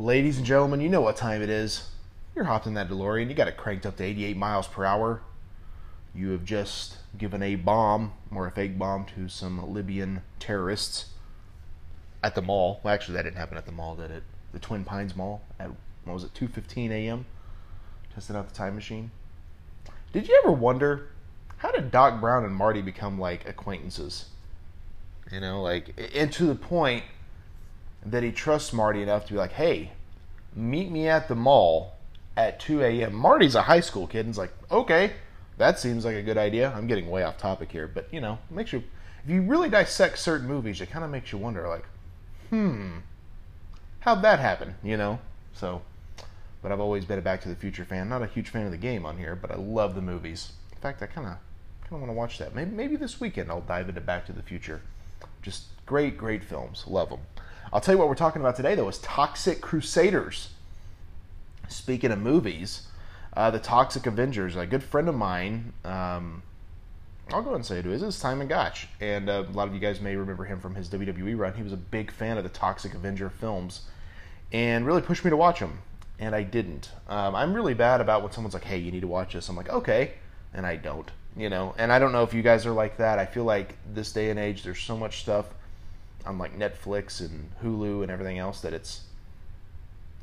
Ladies and gentlemen, you know what time it is. You're hopped in that DeLorean. You got it cranked up to 88 miles per hour. You have just given a bomb, or a fake bomb, to some Libyan terrorists at the mall. Well, actually, that didn't happen at the mall, did it? The Twin Pines Mall at, what was it, 2.15 a.m.? Tested out the time machine. Did you ever wonder, how did Doc Brown and Marty become, like, acquaintances? You know, like, and to the point that he trusts Marty enough to be like, hey, meet me at the mall at 2 a.m. Marty's a high school kid and he's like, okay, that seems like a good idea. I'm getting way off topic here, but you know, makes you, if you really dissect certain movies, it kind of makes you wonder, like, hmm, how'd that happen, you know? So, but I've always been a Back to the Future fan. Not a huge fan of the game on here, but I love the movies. In fact, I kind of kind of want to watch that. Maybe maybe this weekend I'll dive into Back to the Future. Just great, great films. Love them. I'll tell you what we're talking about today, though, is Toxic Crusaders. Speaking of movies, uh, the Toxic Avengers. A good friend of mine, um, I'll go ahead and say it is, is Simon Gotch. And uh, a lot of you guys may remember him from his WWE run. He was a big fan of the Toxic Avenger films and really pushed me to watch them. And I didn't. Um, I'm really bad about when someone's like, hey, you need to watch this. I'm like, okay. And I don't you know and i don't know if you guys are like that i feel like this day and age there's so much stuff on like netflix and hulu and everything else that it's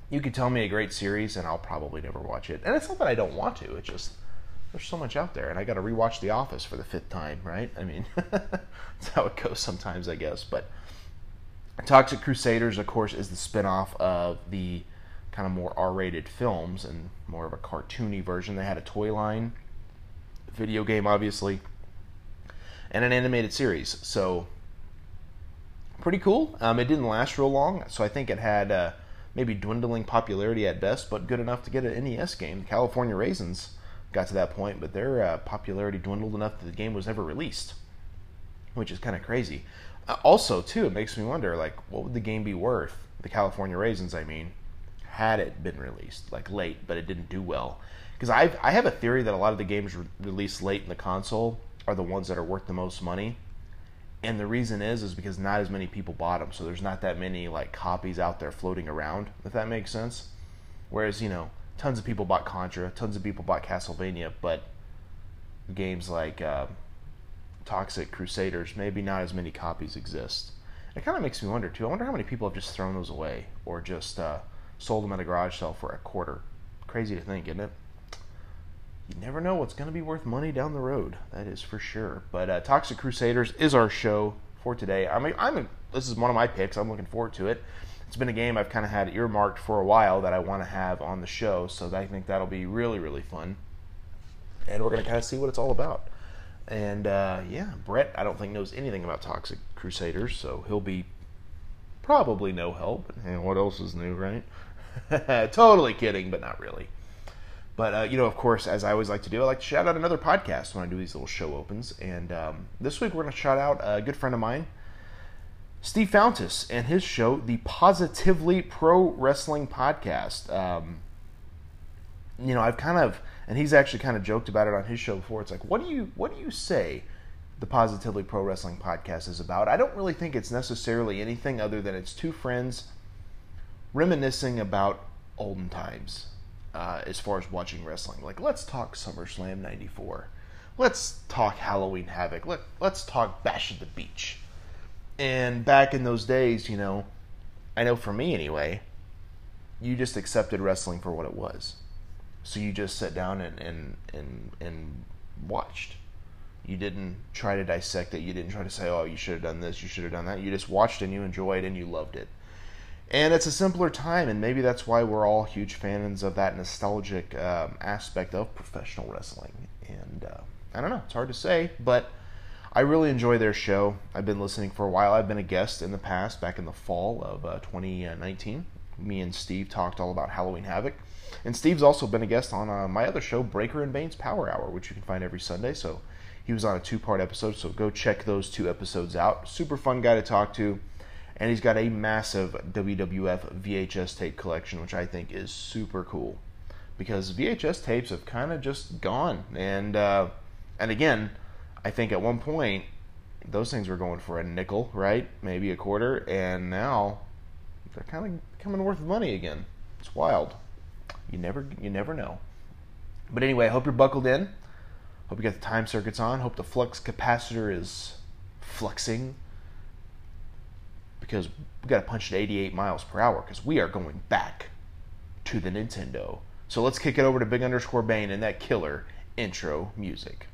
you could tell me a great series and i'll probably never watch it. And it's not that i don't want to it's just there's so much out there and i got to rewatch the office for the fifth time right? I mean that's how it goes sometimes i guess. But toxic crusaders of course is the spin-off of the kind of more r-rated films and more of a cartoony version. They had a toy line video game, obviously, and an animated series. So pretty cool. Um, it didn't last real long, so I think it had uh, maybe dwindling popularity at best, but good enough to get an NES game. California Raisins got to that point, but their uh, popularity dwindled enough that the game was never released, which is kind of crazy. Uh, also, too, it makes me wonder, like, what would the game be worth? The California Raisins, I mean, had it been released, like late, but it didn't do well because I have a theory that a lot of the games re- released late in the console are the ones that are worth the most money, and the reason is is because not as many people bought them, so there's not that many like copies out there floating around. If that makes sense. Whereas you know, tons of people bought Contra, tons of people bought Castlevania, but games like uh, Toxic Crusaders, maybe not as many copies exist. It kind of makes me wonder too. I wonder how many people have just thrown those away or just uh, sold them at a garage sale for a quarter. Crazy to think, isn't it? You never know what's going to be worth money down the road. That is for sure. But uh, Toxic Crusaders is our show for today. I mean, I'm a, this is one of my picks. I'm looking forward to it. It's been a game I've kind of had earmarked for a while that I want to have on the show, so I think that'll be really really fun. And we're going to kind of see what it's all about. And uh, yeah, Brett, I don't think knows anything about Toxic Crusaders, so he'll be probably no help. And what else is new, right? totally kidding, but not really. But uh, you know, of course, as I always like to do, I like to shout out another podcast when I do these little show opens. And um, this week we're going to shout out a good friend of mine, Steve Fountas, and his show, the Positively Pro Wrestling Podcast. Um, you know, I've kind of, and he's actually kind of joked about it on his show before. It's like, what do you, what do you say? The Positively Pro Wrestling Podcast is about. I don't really think it's necessarily anything other than it's two friends reminiscing about olden times uh, as far as watching wrestling. Like, let's talk SummerSlam 94. Let's talk Halloween Havoc. Let, let's talk Bash at the Beach. And back in those days, you know, I know for me anyway, you just accepted wrestling for what it was. So you just sat down and, and, and, and watched. You didn't try to dissect it. You didn't try to say, oh, you should have done this, you should have done that. You just watched and you enjoyed and you loved it and it's a simpler time, and maybe that's why we're all huge fans of that nostalgic um, aspect of professional wrestling. And uh, I don't know, it's hard to say, but I really enjoy their show. I've been listening for a while. I've been a guest in the past, back in the fall of uh, 2019. Me and Steve talked all about Halloween Havoc. And Steve's also been a guest on uh, my other show, Breaker and Bane's Power Hour, which you can find every Sunday. So he was on a two part episode, so go check those two episodes out. Super fun guy to talk to and he's got a massive WWF VHS tape collection, which I think is super cool because VHS tapes have kind of just gone. And uh, and again, I think at one point those things were going for a nickel, right? Maybe a quarter, and now they're kind of becoming worth money again. It's wild. You never you never know. But anyway, I hope you're buckled in. Hope you got the time circuits on. Hope the flux capacitor is fluxing because we got to punch at 88 miles per hour because we are going back to the Nintendo. So let's kick it over to Big Underscore Bane and that killer intro music.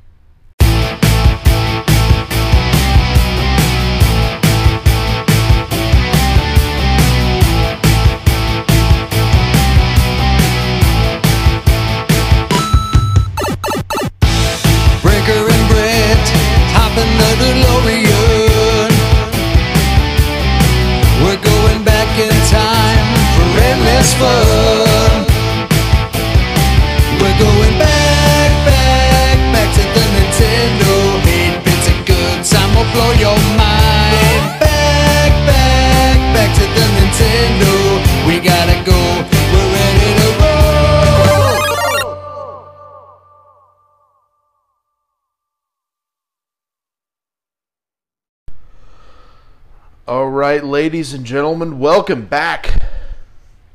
All right, ladies and gentlemen, welcome back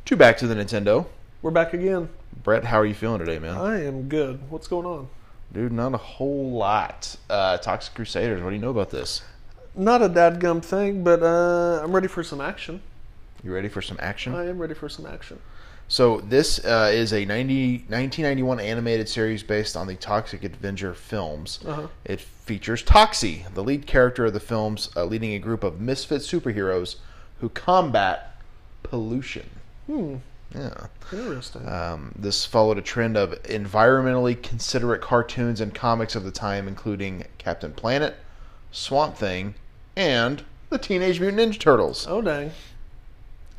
to Back to the Nintendo. We're back again. Brett, how are you feeling today, man? I am good. What's going on? Dude, not a whole lot. Uh, Toxic Crusaders, what do you know about this? Not a dadgum thing, but uh, I'm ready for some action. You ready for some action? I am ready for some action. So this uh, is a 90, 1991 animated series based on the Toxic Avenger films. Uh-huh. It features Toxie, the lead character of the films, uh, leading a group of misfit superheroes who combat pollution. Hmm. Yeah. Interesting. Um, this followed a trend of environmentally considerate cartoons and comics of the time, including Captain Planet, Swamp Thing, and the Teenage Mutant Ninja Turtles. oh dang.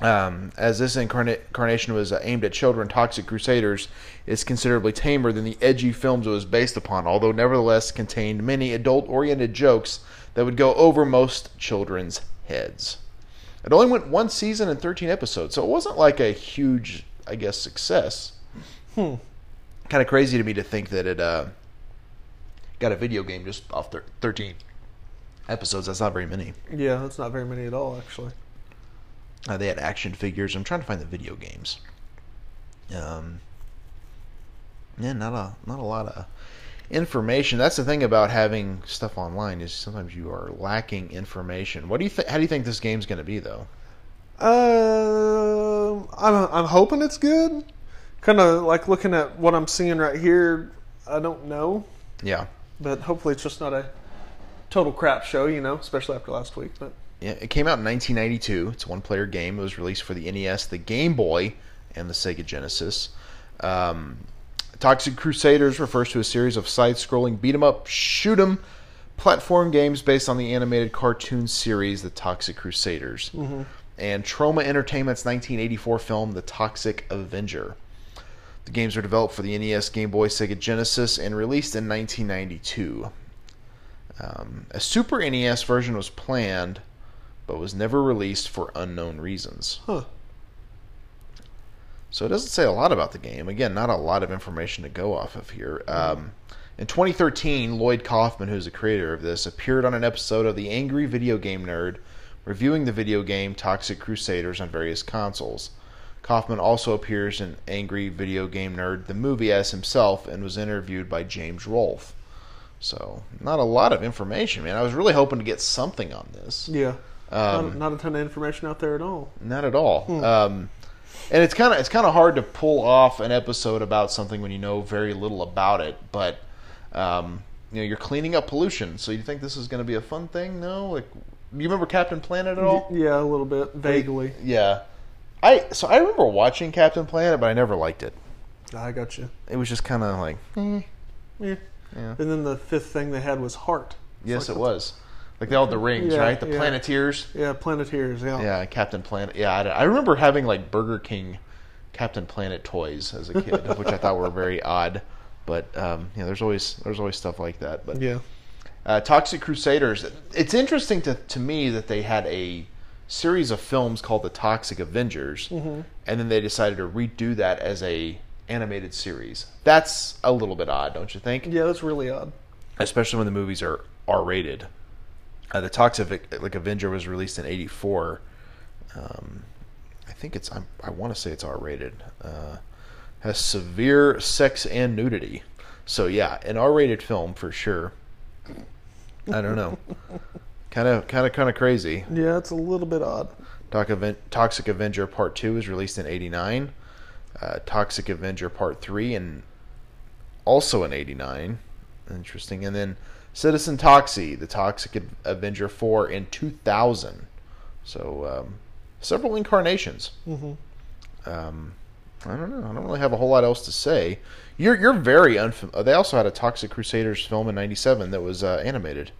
Um, as this incarnation was uh, aimed at children, Toxic Crusaders is considerably tamer than the edgy films it was based upon, although nevertheless contained many adult oriented jokes that would go over most children's heads. It only went one season and 13 episodes, so it wasn't like a huge, I guess, success. Hmm. Kind of crazy to me to think that it uh, got a video game just off thir- 13 episodes. That's not very many. Yeah, that's not very many at all, actually. Uh, they had action figures. I'm trying to find the video games. Um, yeah, not a not a lot of information. That's the thing about having stuff online is sometimes you are lacking information. What do you think? How do you think this game's going to be though? Um, I'm I'm hoping it's good. Kind of like looking at what I'm seeing right here. I don't know, Yeah, but hopefully it's just not a total crap show. You know, especially after last week. But. It came out in 1992. It's a one-player game. It was released for the NES, the Game Boy, and the Sega Genesis. Um, Toxic Crusaders refers to a series of side-scrolling beat 'em up, shoot 'em platform games based on the animated cartoon series The Toxic Crusaders and Troma Entertainment's 1984 film The Toxic Avenger. The games were developed for the NES, Game Boy, Sega Genesis, and released in 1992. Um, a Super NES version was planned, but was never released for unknown reasons. huh? So it doesn't say a lot about the game. Again, not a lot of information to go off of here. Um, in 2013, Lloyd Kaufman, who's the creator of this, appeared on an episode of The Angry Video Game Nerd, reviewing the video game Toxic Crusaders on various consoles. Kaufman also appears in Angry Video Game Nerd, the movie, as himself, and was interviewed by James Rolfe. So, not a lot of information, man. I was really hoping to get something on this. Yeah. Um, not, not a ton of information out there at all. Not at all. Um, and it's kind of it's kind of hard to pull off an episode about something when you know very little about it. But um, you know, you're cleaning up pollution, so you think this is going to be a fun thing? No, like you remember Captain Planet at all? Yeah, a little bit vaguely. Yeah. I so I remember watching Captain Planet, but I never liked it. I got you. It was just kind of like, eh. Yeah. Yeah. And then the fifth thing they had was heart. yes, like it was. Like they all had the rings, Yeah, right? The yeah. Planeteers. Yeah, Planeteers. Yeah. Yeah, Captain Planet. Yeah, I, I remember having like Burger King Captain Planet toys as a kid, which I thought were very odd. But um, yeah, there's always there's always stuff like that. But Yeah. uh, Toxic Crusaders. It's interesting to to me that they had a series of films called the Toxic Avengers, Mm-hmm. and then they decided to redo that as a animated series. That's a little bit odd, don't you think? Yeah, that's really odd. especially when the movies are R rated. Uh, the Toxic like Avenger was released in '84. Um, I think it's I'm, I want to say it's R rated. Uh, has severe sex and nudity. So yeah, an R rated film for sure. I don't know. Kind of, kind of, kind of crazy. Yeah, it's a little bit odd. Toxic Aven- Toxic Avenger Part 2 was released in 89. Uh, Toxic Avenger Part 3 and also in 89. Interesting. And then Citizen Toxie, the Toxic Avenger 4 in 2000. So um, several incarnations. Mhm. Um, I don't know. I don't really have a whole lot else to say. You're you're very unfamiliar. They also had a Toxic Crusaders film in '97 that was uh, animated.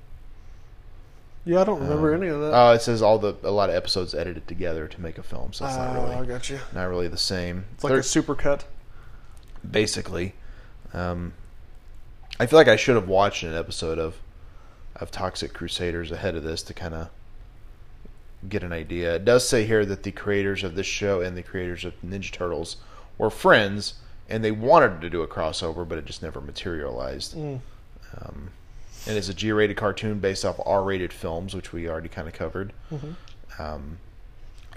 Yeah, I don't remember any of that. Uh, it says all the a lot of episodes edited together to make a film, so it's not Oh, I really got you. not really the same. It's like They're- a super cut. basically. Um, I feel like I should have watched an episode of of Toxic Crusaders ahead of this to kind of get an idea. It does say here that the creators of this show and the creators of Ninja Turtles were friends, and they wanted to do a crossover, but it just never materialized. Mm. Um, and it's a G-rated cartoon based off R-rated films, which we already kind of covered. Um,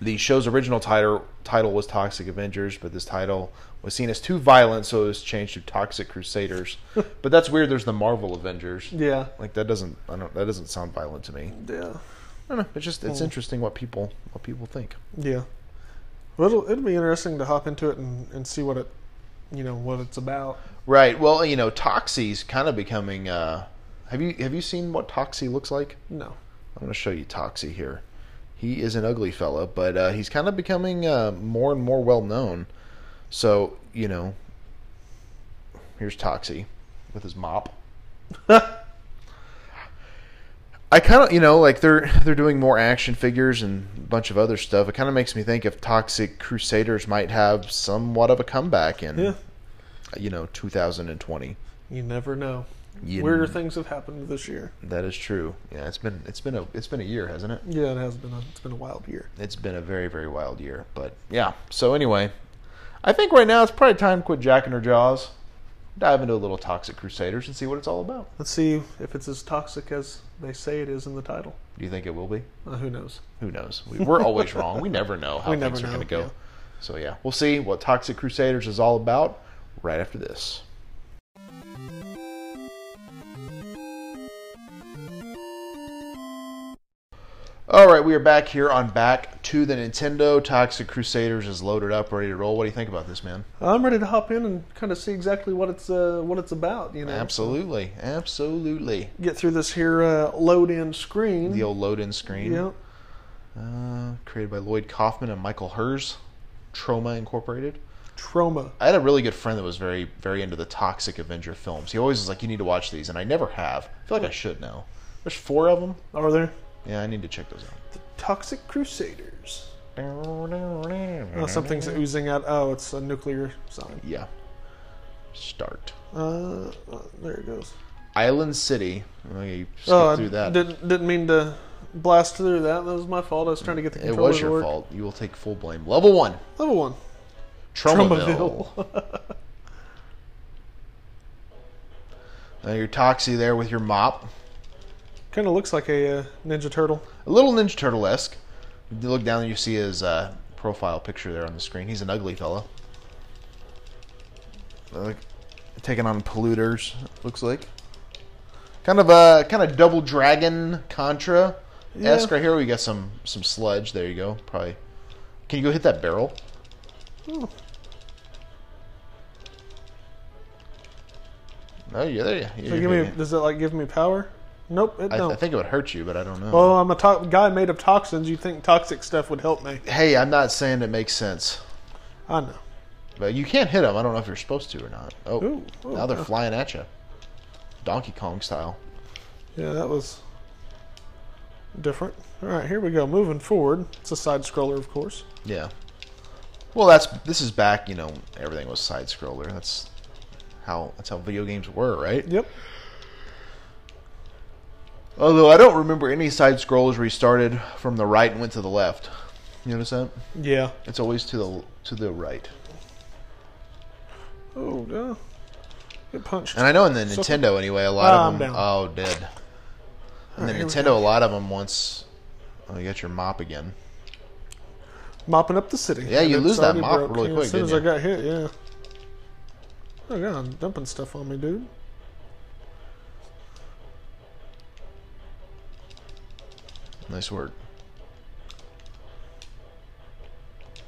the show's original title title was Toxic Avengers, but this title was seen as too violent, so it was changed to Toxic Crusaders. but that's weird. There's the Marvel Avengers. Yeah. Like that doesn't I don't that doesn't sound violent to me. Yeah. I don't know. It's just it's Hmm. interesting what people what people think. Yeah. Well, it'll, it'll be interesting to hop into it and, and see what it, you know, what it's about. Right. Well, you know, Toxie's kind of becoming. Uh, have you have you seen what Toxie looks like? No. I'm going to show you Toxie here. He is an ugly fella, but uh, he's kind of becoming uh, more and more well known. So you know, here's Toxie with his mop. I kind of, you know, like they're they're doing more action figures and a bunch of other stuff. It kind of makes me think if Toxic Crusaders might have somewhat of a comeback in, Yeah. you know, 2020. You never know. You- Weirder things have happened this year. That is true. Yeah, it's been it's been a it's been a year, hasn't it? Yeah, it has been a it's been a wild year. It's been a very very wild year. But yeah. So anyway, I think right now it's probably time to quit jacking our jaws, dive into a little Toxic Crusaders, and see what it's all about. Let's see if it's as toxic as they say it is in the title. Do you think it will be? Uh, who knows? Who knows? We, we're always wrong. We never know how We things are going to go. yeah. So yeah, we'll see what Toxic Crusaders is all about right after this. All right, we are back here on Back to the Nintendo. Toxic Crusaders is loaded up, ready to roll. What do you think about this, man? I'm ready to hop in and kind of see exactly what it's uh, what it's about. You know, Absolutely, absolutely. Get through this here uh, load in screen. The old load-in screen. yeah. Uh, created by Lloyd Kaufman and Michael Herz, Troma Incorporated. Troma. I had a really good friend that was very, very into the Toxic Avenger films. He always was like, "You need to watch these," and I never have. I feel like I should now. There's four of them. Are there Yeah, I need to check those out. The Toxic crusaders? Oh, something's oozing out. Oh, it's a nuclear sign. Yeah. Start. Uh, uh, there it goes. Island City. Oh, you skipped Oh, I through that. didn't didn't mean to blast through that. That was my fault. I was trying to get the controller. it was your work. fault. You will take full blame. Level one. Level one. Tromaville. Now your Toxie there with your mop. Kind of looks like a uh, Ninja Turtle. A little Ninja Turtle esque. You look down and you see his uh, profile picture there on the screen. He's an ugly fellow. Like, taking on polluters, looks like. Kind of a kind of double dragon Contra esque Yeah. right here. We got some some sludge. There you go. Probably. Can you go hit that barrel? Oh, Oh yeah, there you. so give me, does it like give me power? Nope, it I, don't. I think it would hurt you, but I don't know. well, I'm a to- guy made of toxins. You think toxic stuff would help me? hey, I'm not saying it makes sense, I know. but you can't hit them. I don't know if you're supposed to or not. Oh, Ooh, ooh, now they're uh. flying at you, Donkey Kong style. Yeah, that was different. All right, here we go. Moving forward, it's a side scroller, of course. Yeah. Well, that's this is back. You know, everything was side scroller. That's how that's how video games were, right? Yep. Although I don't remember any side scrollers where you started from the right and went to the left. You notice that? Yeah. It's always to the to the right. Oh, yeah. Get punched. And I know in the Nintendo anyway, a lot Ah, of I'm them. down. Oh, dead. In the Alright, here we Nintendo, a lot of them once. Oh, you got your mop again. mopping up the city. Yeah, you And lose it's that already mop broke, really yeah, quick, As soon as didn't I got hit, yeah. Oh god, I'm dumping stuff on me, dude. Nice work.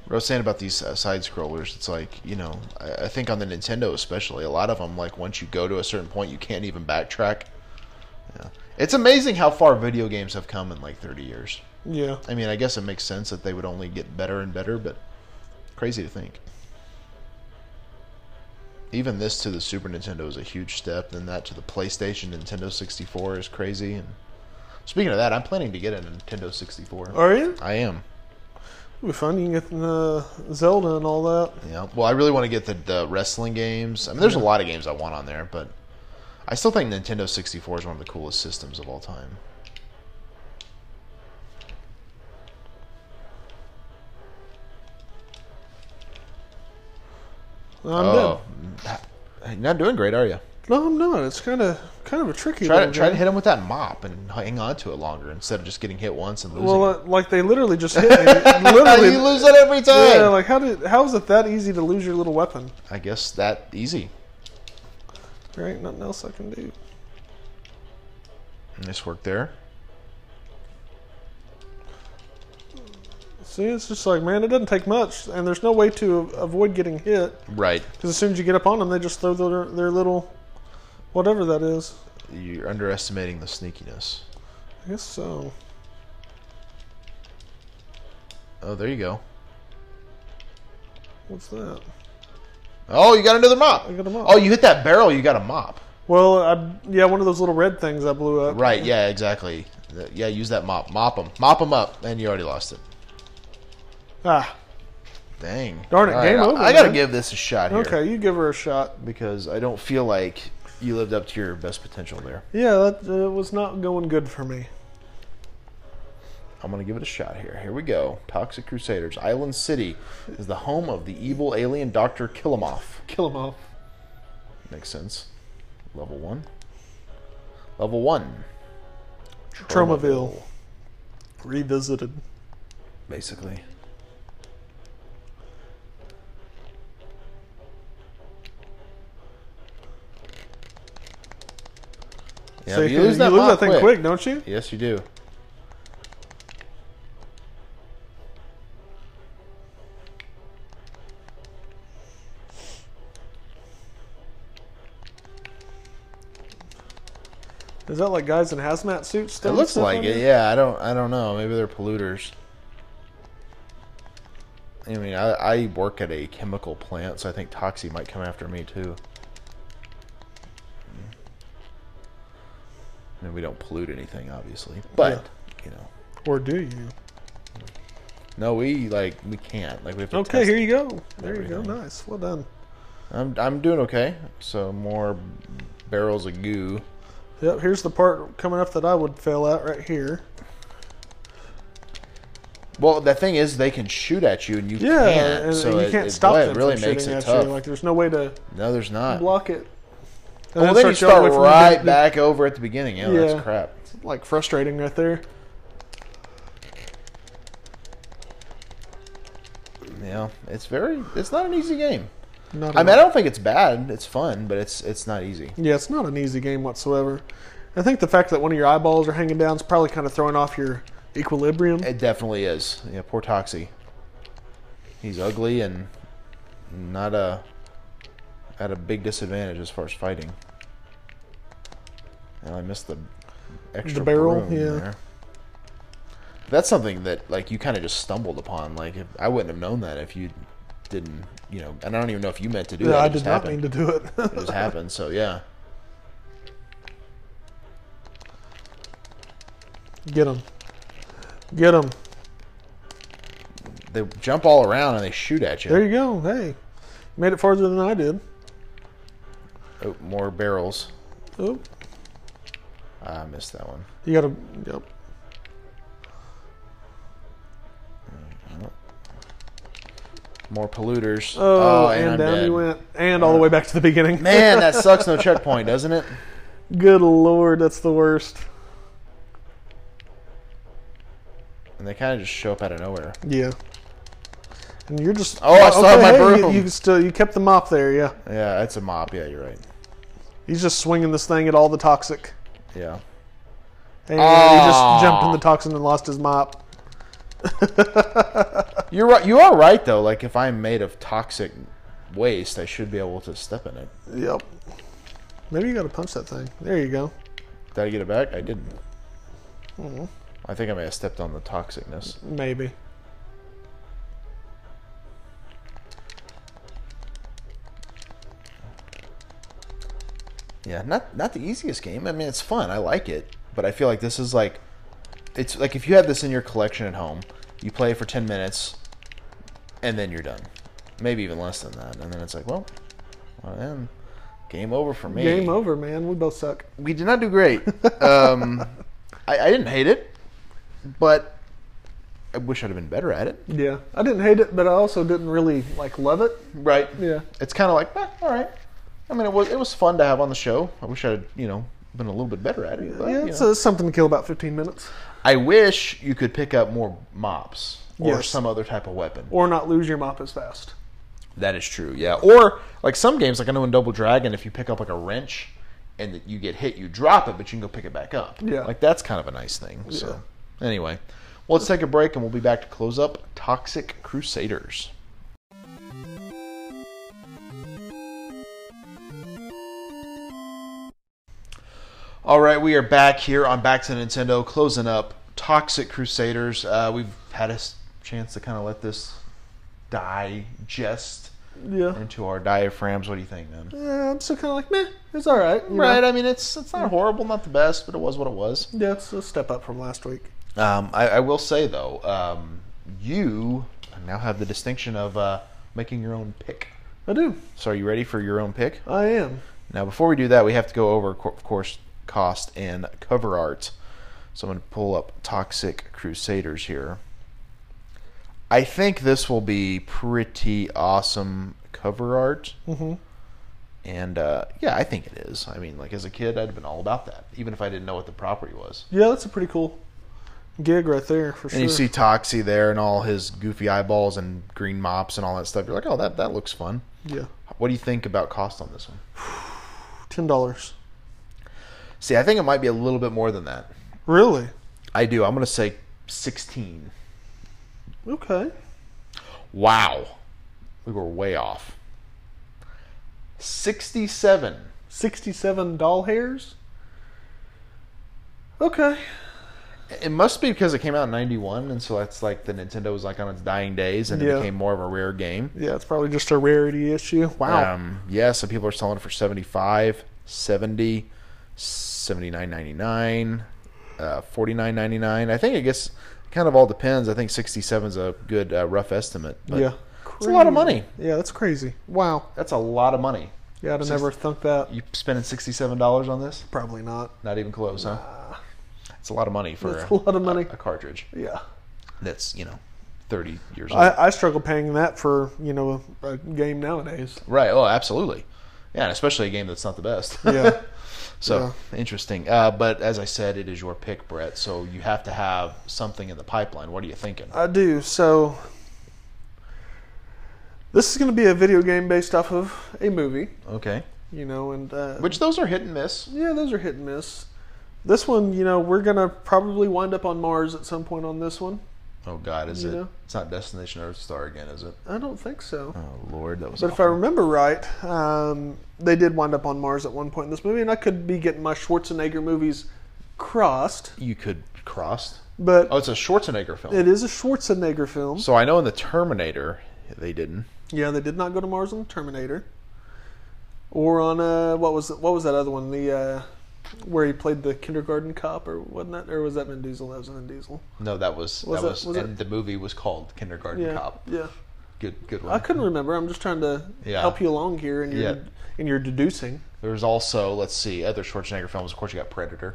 What I was saying about these uh, side scrollers, it's like you know, I, I think on the Nintendo especially, a lot of them like once you go to a certain point, you can't even backtrack. Yeah, it's amazing how far video games have come in like 30 years. Yeah. I mean, I guess it makes sense that they would only get better and better, but crazy to think. Even this to the Super Nintendo is a huge step, and that to the PlayStation, Nintendo 64 is crazy. And speaking of that, I'm planning to get a Nintendo 64. Are you? I am. It'll be fun. You can get uh, Zelda and all that. Yeah. Well, I really want to get the, the wrestling games. I mean, there's a lot of games I want on there, but I still think Nintendo 64 is one of the coolest systems of all time. I'm oh, you're not doing great, are you? No, I'm not. It's kind of kind of a tricky. Try to try to hit him with that mop and hang on to it longer instead of just getting hit once and losing. Well, it. uh, like they literally just hit me. literally, you lose it every time. yeah. Like how did how is it that easy to lose your little weapon? I guess that easy. There ain't nothing else I can do. Nice work there. See, it's just like man, it doesn't take much, and there's no way to avoid getting hit Right. because as soon as you get up on them, they just throw their their little whatever that is. You're underestimating the sneakiness. I guess so. Oh, there you go. What's that? Oh, you got another mop. I got a mop. Oh, you hit that barrel. You got a mop. Well, I, yeah, one of those little red things I blew up. Right. Yeah. Exactly. Yeah. Use that mop. Mop them. Mop them up, and you already lost it. Ah, Dang. Darn it, All game I- over, I gotta give this a shot here. okay, you give her a shot. Because I don't feel like you lived up to your best potential there. Yeah, that uh, was not going good for me. I'm gonna give it a shot here. Here we go. Toxic Crusaders. Island City is the home of the evil alien Doctor Killemoff. Kill him off. Makes sense. Level one. Level one. Tromaville. Revisited. Basically. Yeah, So but you lose that, you lose that thing quick, don't you? Yes, you do. Is that like guys in hazmat suits? It looks like it. you? Yeah, I don't. I don't know. Maybe they're polluters. I mean, I, I work at a chemical plant, so I think Toxie might come after me too. We don't pollute anything, obviously, but you know, Or do you? no, we like we can't. Like we have to. Okay, here you go. There you go. Nice. Well done. I'm I'm doing okay. So more barrels of goo. Yep, here's the part coming up that I would fail at right here. Well, the thing is, they can shoot at you, and you Yeah, can't. and, so you it, can't it, stop boy, them it really makes it tough. you. Like there's no way to no, there's not. block it. And Well, then you start right the- back over at the beginning. Yeah, Yeah. that's crap. It's like frustrating right there. Yeah, it's very. It's not an easy game. Not I mean, I don't think it's bad. It's fun, but it's it's not easy. Yeah, it's not an easy game whatsoever. I think the fact that one of your eyeballs are hanging down is probably kind of throwing off your equilibrium. It definitely is. Yeah, poor Toxie. He's ugly and not a at a big disadvantage as far as fighting. And I missed the extra The barrel, yeah. there. That's something that like you kind of just stumbled upon. Like if, I wouldn't have known that if you didn't, you know. And I don't even know if you meant to do Yeah, that. I did not happened. mean to do it. It just happened. So yeah. Get them. Get them. They jump all around and they shoot at you. There you go. Hey, made it farther than I did. Oh, more barrels. Oh, Ah, I missed that one. you got to. Yep. More polluters. Oh, and, and, I'm down dead. you went, and all the way back to the beginning. Man, that sucks. No checkpoint, doesn't it? Good lord, that's the worst. And they kind of just show up out of nowhere. Yeah. And you're just Oh, I still have my hey, broom. You, you still you kept the mop there, yeah. Yeah, it's a mop. Yeah, you're right. He's just swinging this thing at all the toxic, Yeah. and he Aw. just ah. jumped in the toxin and lost his mop. You're right. You are right though. Like if I'm made of toxic waste, I should be able to step in it. Yep. Maybe you got to punch that thing. There you go. Did I get it back? I didn't. Mm-hmm. I think I may have stepped on the toxicness. Maybe. Yeah, not not the easiest game. I mean, it's fun. I like it, but I feel like this is like, it's like if you have this in your collection at home, you play it for ten minutes, and then you're done. Maybe even less than that, and then it's like, well, well then, game over for me. Game over, man. We both suck. We did not do great. um, I, I didn't hate it, but I wish I'd have been better at it. Yeah, I didn't hate it, but I also didn't really like love it. Right. Yeah. It's kind of like, eh, all right. I mean, it was it was fun to have on the show. I wish I'd you know been a little bit better at it. But, yeah, you it's know. uh, something to kill about 15 minutes, I wish you could pick up more mops or Yes. some other type of weapon. or not lose your mop as fast. That is true, yeah. Or like some games, like I know in Double Dragon, if you pick up like a wrench and that you get hit, you drop it, but you can go pick it back up. Yeah. like that's kind of a nice thing. So anyway, well, let's take a break and we'll be back to close up Toxic Crusaders. All right, we are back here on Back to Nintendo, closing up Toxic Crusaders. Uh, we've had a chance to kind of let this digest Yeah. into our diaphragms. What do you think, man? Yeah, I'm still kind of like, meh, it's all right. you Right. know? I mean, it's it's not horrible, not the best, but it was what it was. Yeah, it's a step up from last week. Um, I, I will say though, um, you now have the distinction of uh, making your own pick. I do. So, are you ready for your own pick? I am. Now, before we do that, we have to go over, of course, cost and cover art. So I'm going to pull up Toxic Crusaders here. I think this will be pretty awesome cover art. Mhm. And uh, yeah, I think it is. I mean, like as a kid, I'd have been all about that, even if I didn't know what the property was. Yeah, that's a pretty cool gig right there for sure. And you see Toxie there and all his goofy eyeballs and green mops and all that stuff. You're like, oh, that, that looks fun. yeah, What do you think about cost on this one? ten dollars. See, I think it might be a little bit more than that. Really? I do. I'm going to say 16. Okay. Wow. We were way off. 67. Sixty-seven doll hairs. Okay. It must be because it came out in 91, and so that's like the Nintendo was like on its dying days, and it became more of a rare game. Yeah, it's probably just a rarity issue. Wow. Um, yeah, some people are selling it for 75, 70, 79.99, uh, 49.99. I think I guess kind of all depends. I think 67 is a good uh, rough estimate. But yeah. It's a lot of money. Yeah, that's crazy. Wow. That's a lot of money. Yeah, I'd have Six- never thunk that. You spending $67 on this? Probably not. Not even close, huh? It's a lot of money for That's a lot of money. a cartridge Yeah. that's, you know, 30 years old. I, I struggle paying that for, you know, a, a game nowadays. right. Oh, absolutely. Yeah, and especially a game that's not the best. Yeah. So interesting. Uh, but as I said, it is your pick, Brett. So you have to have something in the pipeline. What are you thinking? I do. So this is going to be a video game based off of a movie, Okay. you know, and uh, Which those are hit and miss. yeah, those are hit and miss. This one, you know, we're going to probably wind up on Mars at some point on this one. Oh God, is You it? know? It's not Destination Earthstar again, is it? I don't think so. Oh Lord, that was. But if I remember right, um, they did wind up on Mars at one point in this movie, and I could be getting my Schwarzenegger movies crossed, you could crossed. but Oh, it's a Schwarzenegger film. it is a Schwarzenegger film. So I know in the Terminator they didn't. Yeah, they did not go to Mars on the Terminator, or on uh, what was what was that other one? The uh, where he played the kindergarten cop, or wasn't that? Or was that Vin Diesel? That was Vin Diesel. No, that was, Was that it- was, was it- and the movie was called Kindergarten Yeah, Cop. yeah. Good, good one. I couldn't remember. I'm just trying to Yeah. help you along here, and you're Yeah. and you're deducing. There's also, let's see, other Schwarzenegger films. Of course, you got Predator,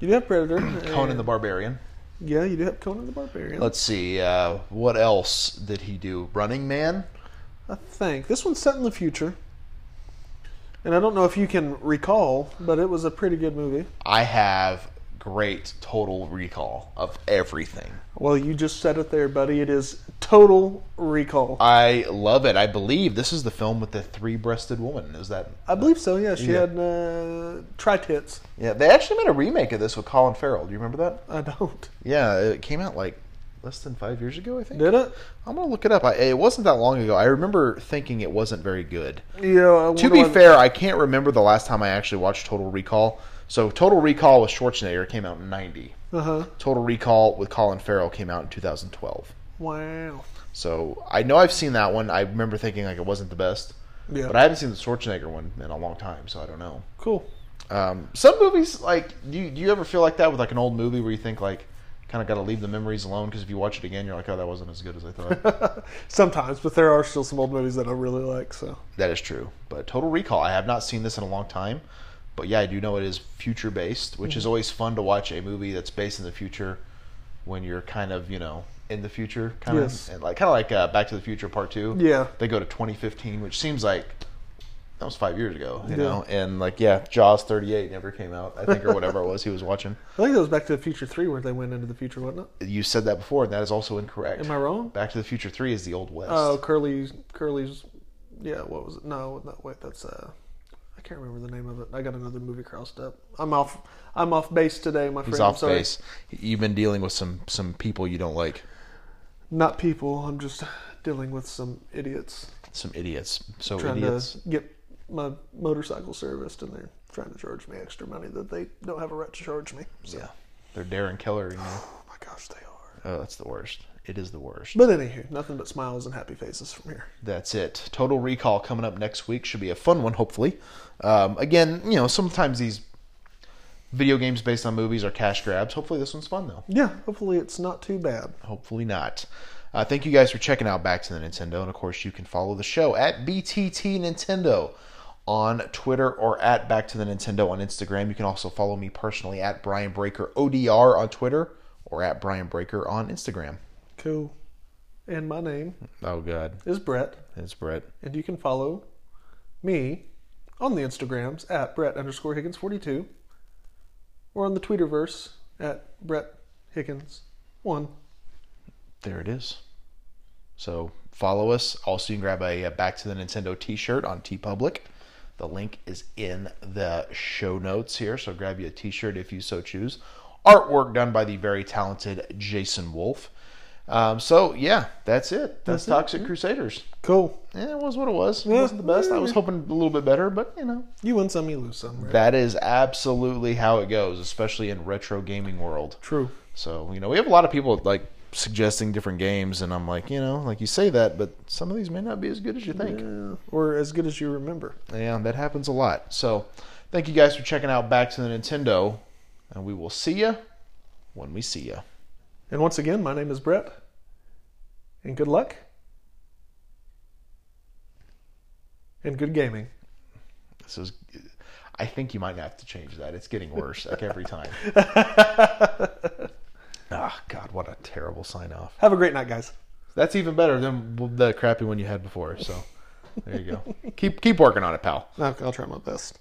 You do have Predator. Conan the Barbarian. Yeah, you do have Conan the Barbarian. Let's see, uh, what else did he do? Running Man. I think this one's set in the future, and I don't know if you can recall, but it was a pretty good movie. I have great Total Recall of everything. Well, you just said it there, buddy. It is Total Recall. I love it. I believe this is the film with the three-breasted woman. Is that? I believe so. Yeah, she Yeah. had uh, tri tits. Yeah, they actually made a remake of this with Colin Farrell. Do you remember that? I don't. Yeah, it came out like less than five years ago, I think. Did it? I'm gonna look it up. I, it wasn't that long ago. I remember thinking it wasn't very good. Yeah. I To be fair, I can't remember the last time I actually watched Total Recall. So Total Recall with Schwarzenegger came out in '90. Uh-huh. Total Recall with Colin Farrell came out in 2012. Wow. So I know I've seen that one. I remember thinking like it wasn't the best, Yeah. but I haven't seen the Schwarzenegger one in a long time, so I don't know. cool. Um, some movies like do you, do you ever feel like that with like an old movie where you think like kind of got to leave the memories alone because if you watch it again you're like oh that wasn't as good as I thought. Sometimes, but there are still some old movies that I really like. So that is true. But Total Recall, I have not seen this in a long time, but yeah, I do know it is future based, which Mm-hmm. is always fun to watch a movie that's based in the future when you're kind of you know in the future kind Yes. of and like kind of like uh, Back to the Future Part Two. Yeah. they go to 2015, which seems like that was five years ago, you Yeah. know. And like yeah, Jaws 38 never came out, I think, or whatever it was he was watching. I think it was Back to the Future Three where they went into the future, wasn't it? You said that before, and that is also incorrect. Am I wrong? Back to the Future Three is the Old West. Oh, Curly's Curly's. Yeah, what was it? No, no, wait, that's uh, I can't remember the name of it. I got another movie crossed up. I'm off. I'm off base today, my friend. He's I'm off sorry. base. You've been dealing with some some people you don't like, Not people. I'm just dealing with some idiots some idiots. So trying idiots. to get my motorcycle serviced, and they're trying to charge me extra money that they don't have a right to charge me. So. Yeah, they're Darren Keller. You know. Oh my gosh, they are. Oh, that's the worst. It is the worst. But anywho, nothing but smiles and happy faces from here. That's it. Total Recall coming up next week should be a fun one, hopefully. Um, again, you know, sometimes these video games based on movies are cash grabs. Hopefully, this one's fun though. Yeah, hopefully it's not too bad. Hopefully not. Uh, thank you guys for checking out Back to the Nintendo, and of course, you can follow the show at BTT Nintendo on Twitter or at Back to the Nintendo on Instagram. You can also follow me personally at Brian Breaker ODR on Twitter or at Brian Breaker on Instagram. Cool. And my name Oh God, is Brett, it's Brett. and you can follow me on the Instagrams at Brett underscore Higgins forty two, or on the Twitterverse at Brett Higgins one. There it is. So follow us. Also, you can grab a, uh Back to the Nintendo T-shirt on TeePublic. The link is in the show notes here. So grab you a T-shirt if you so choose. Artwork done by the very talented Jason Wolf. Um, so yeah, that's it. That's, That's it. Toxic Crusaders. Cool. Yeah, it was what it was. It Yeah. wasn't the best. I was hoping a little bit better, but you know You win some, you lose some. Right? that is absolutely how it goes, especially in retro gaming world. True. So, you know, we have a lot of people like suggesting different games, and I'm like, you know, like you say that, but some of these may not be as good as you think. Yeah. Or as good as you remember. Yeah, that happens a lot. So, thank you guys for checking out Back to the Nintendo, and we will see you when we see you. And once again, my name is Brett, and good luck, and good gaming. This is. I think you might have to change that. It's getting worse like every time. Ah, God, what a terrible sign off. Have a great night, guys. That's even better than the crappy one you had before. So, there you go. keep keep working on it, pal. I'll, I'll try my best.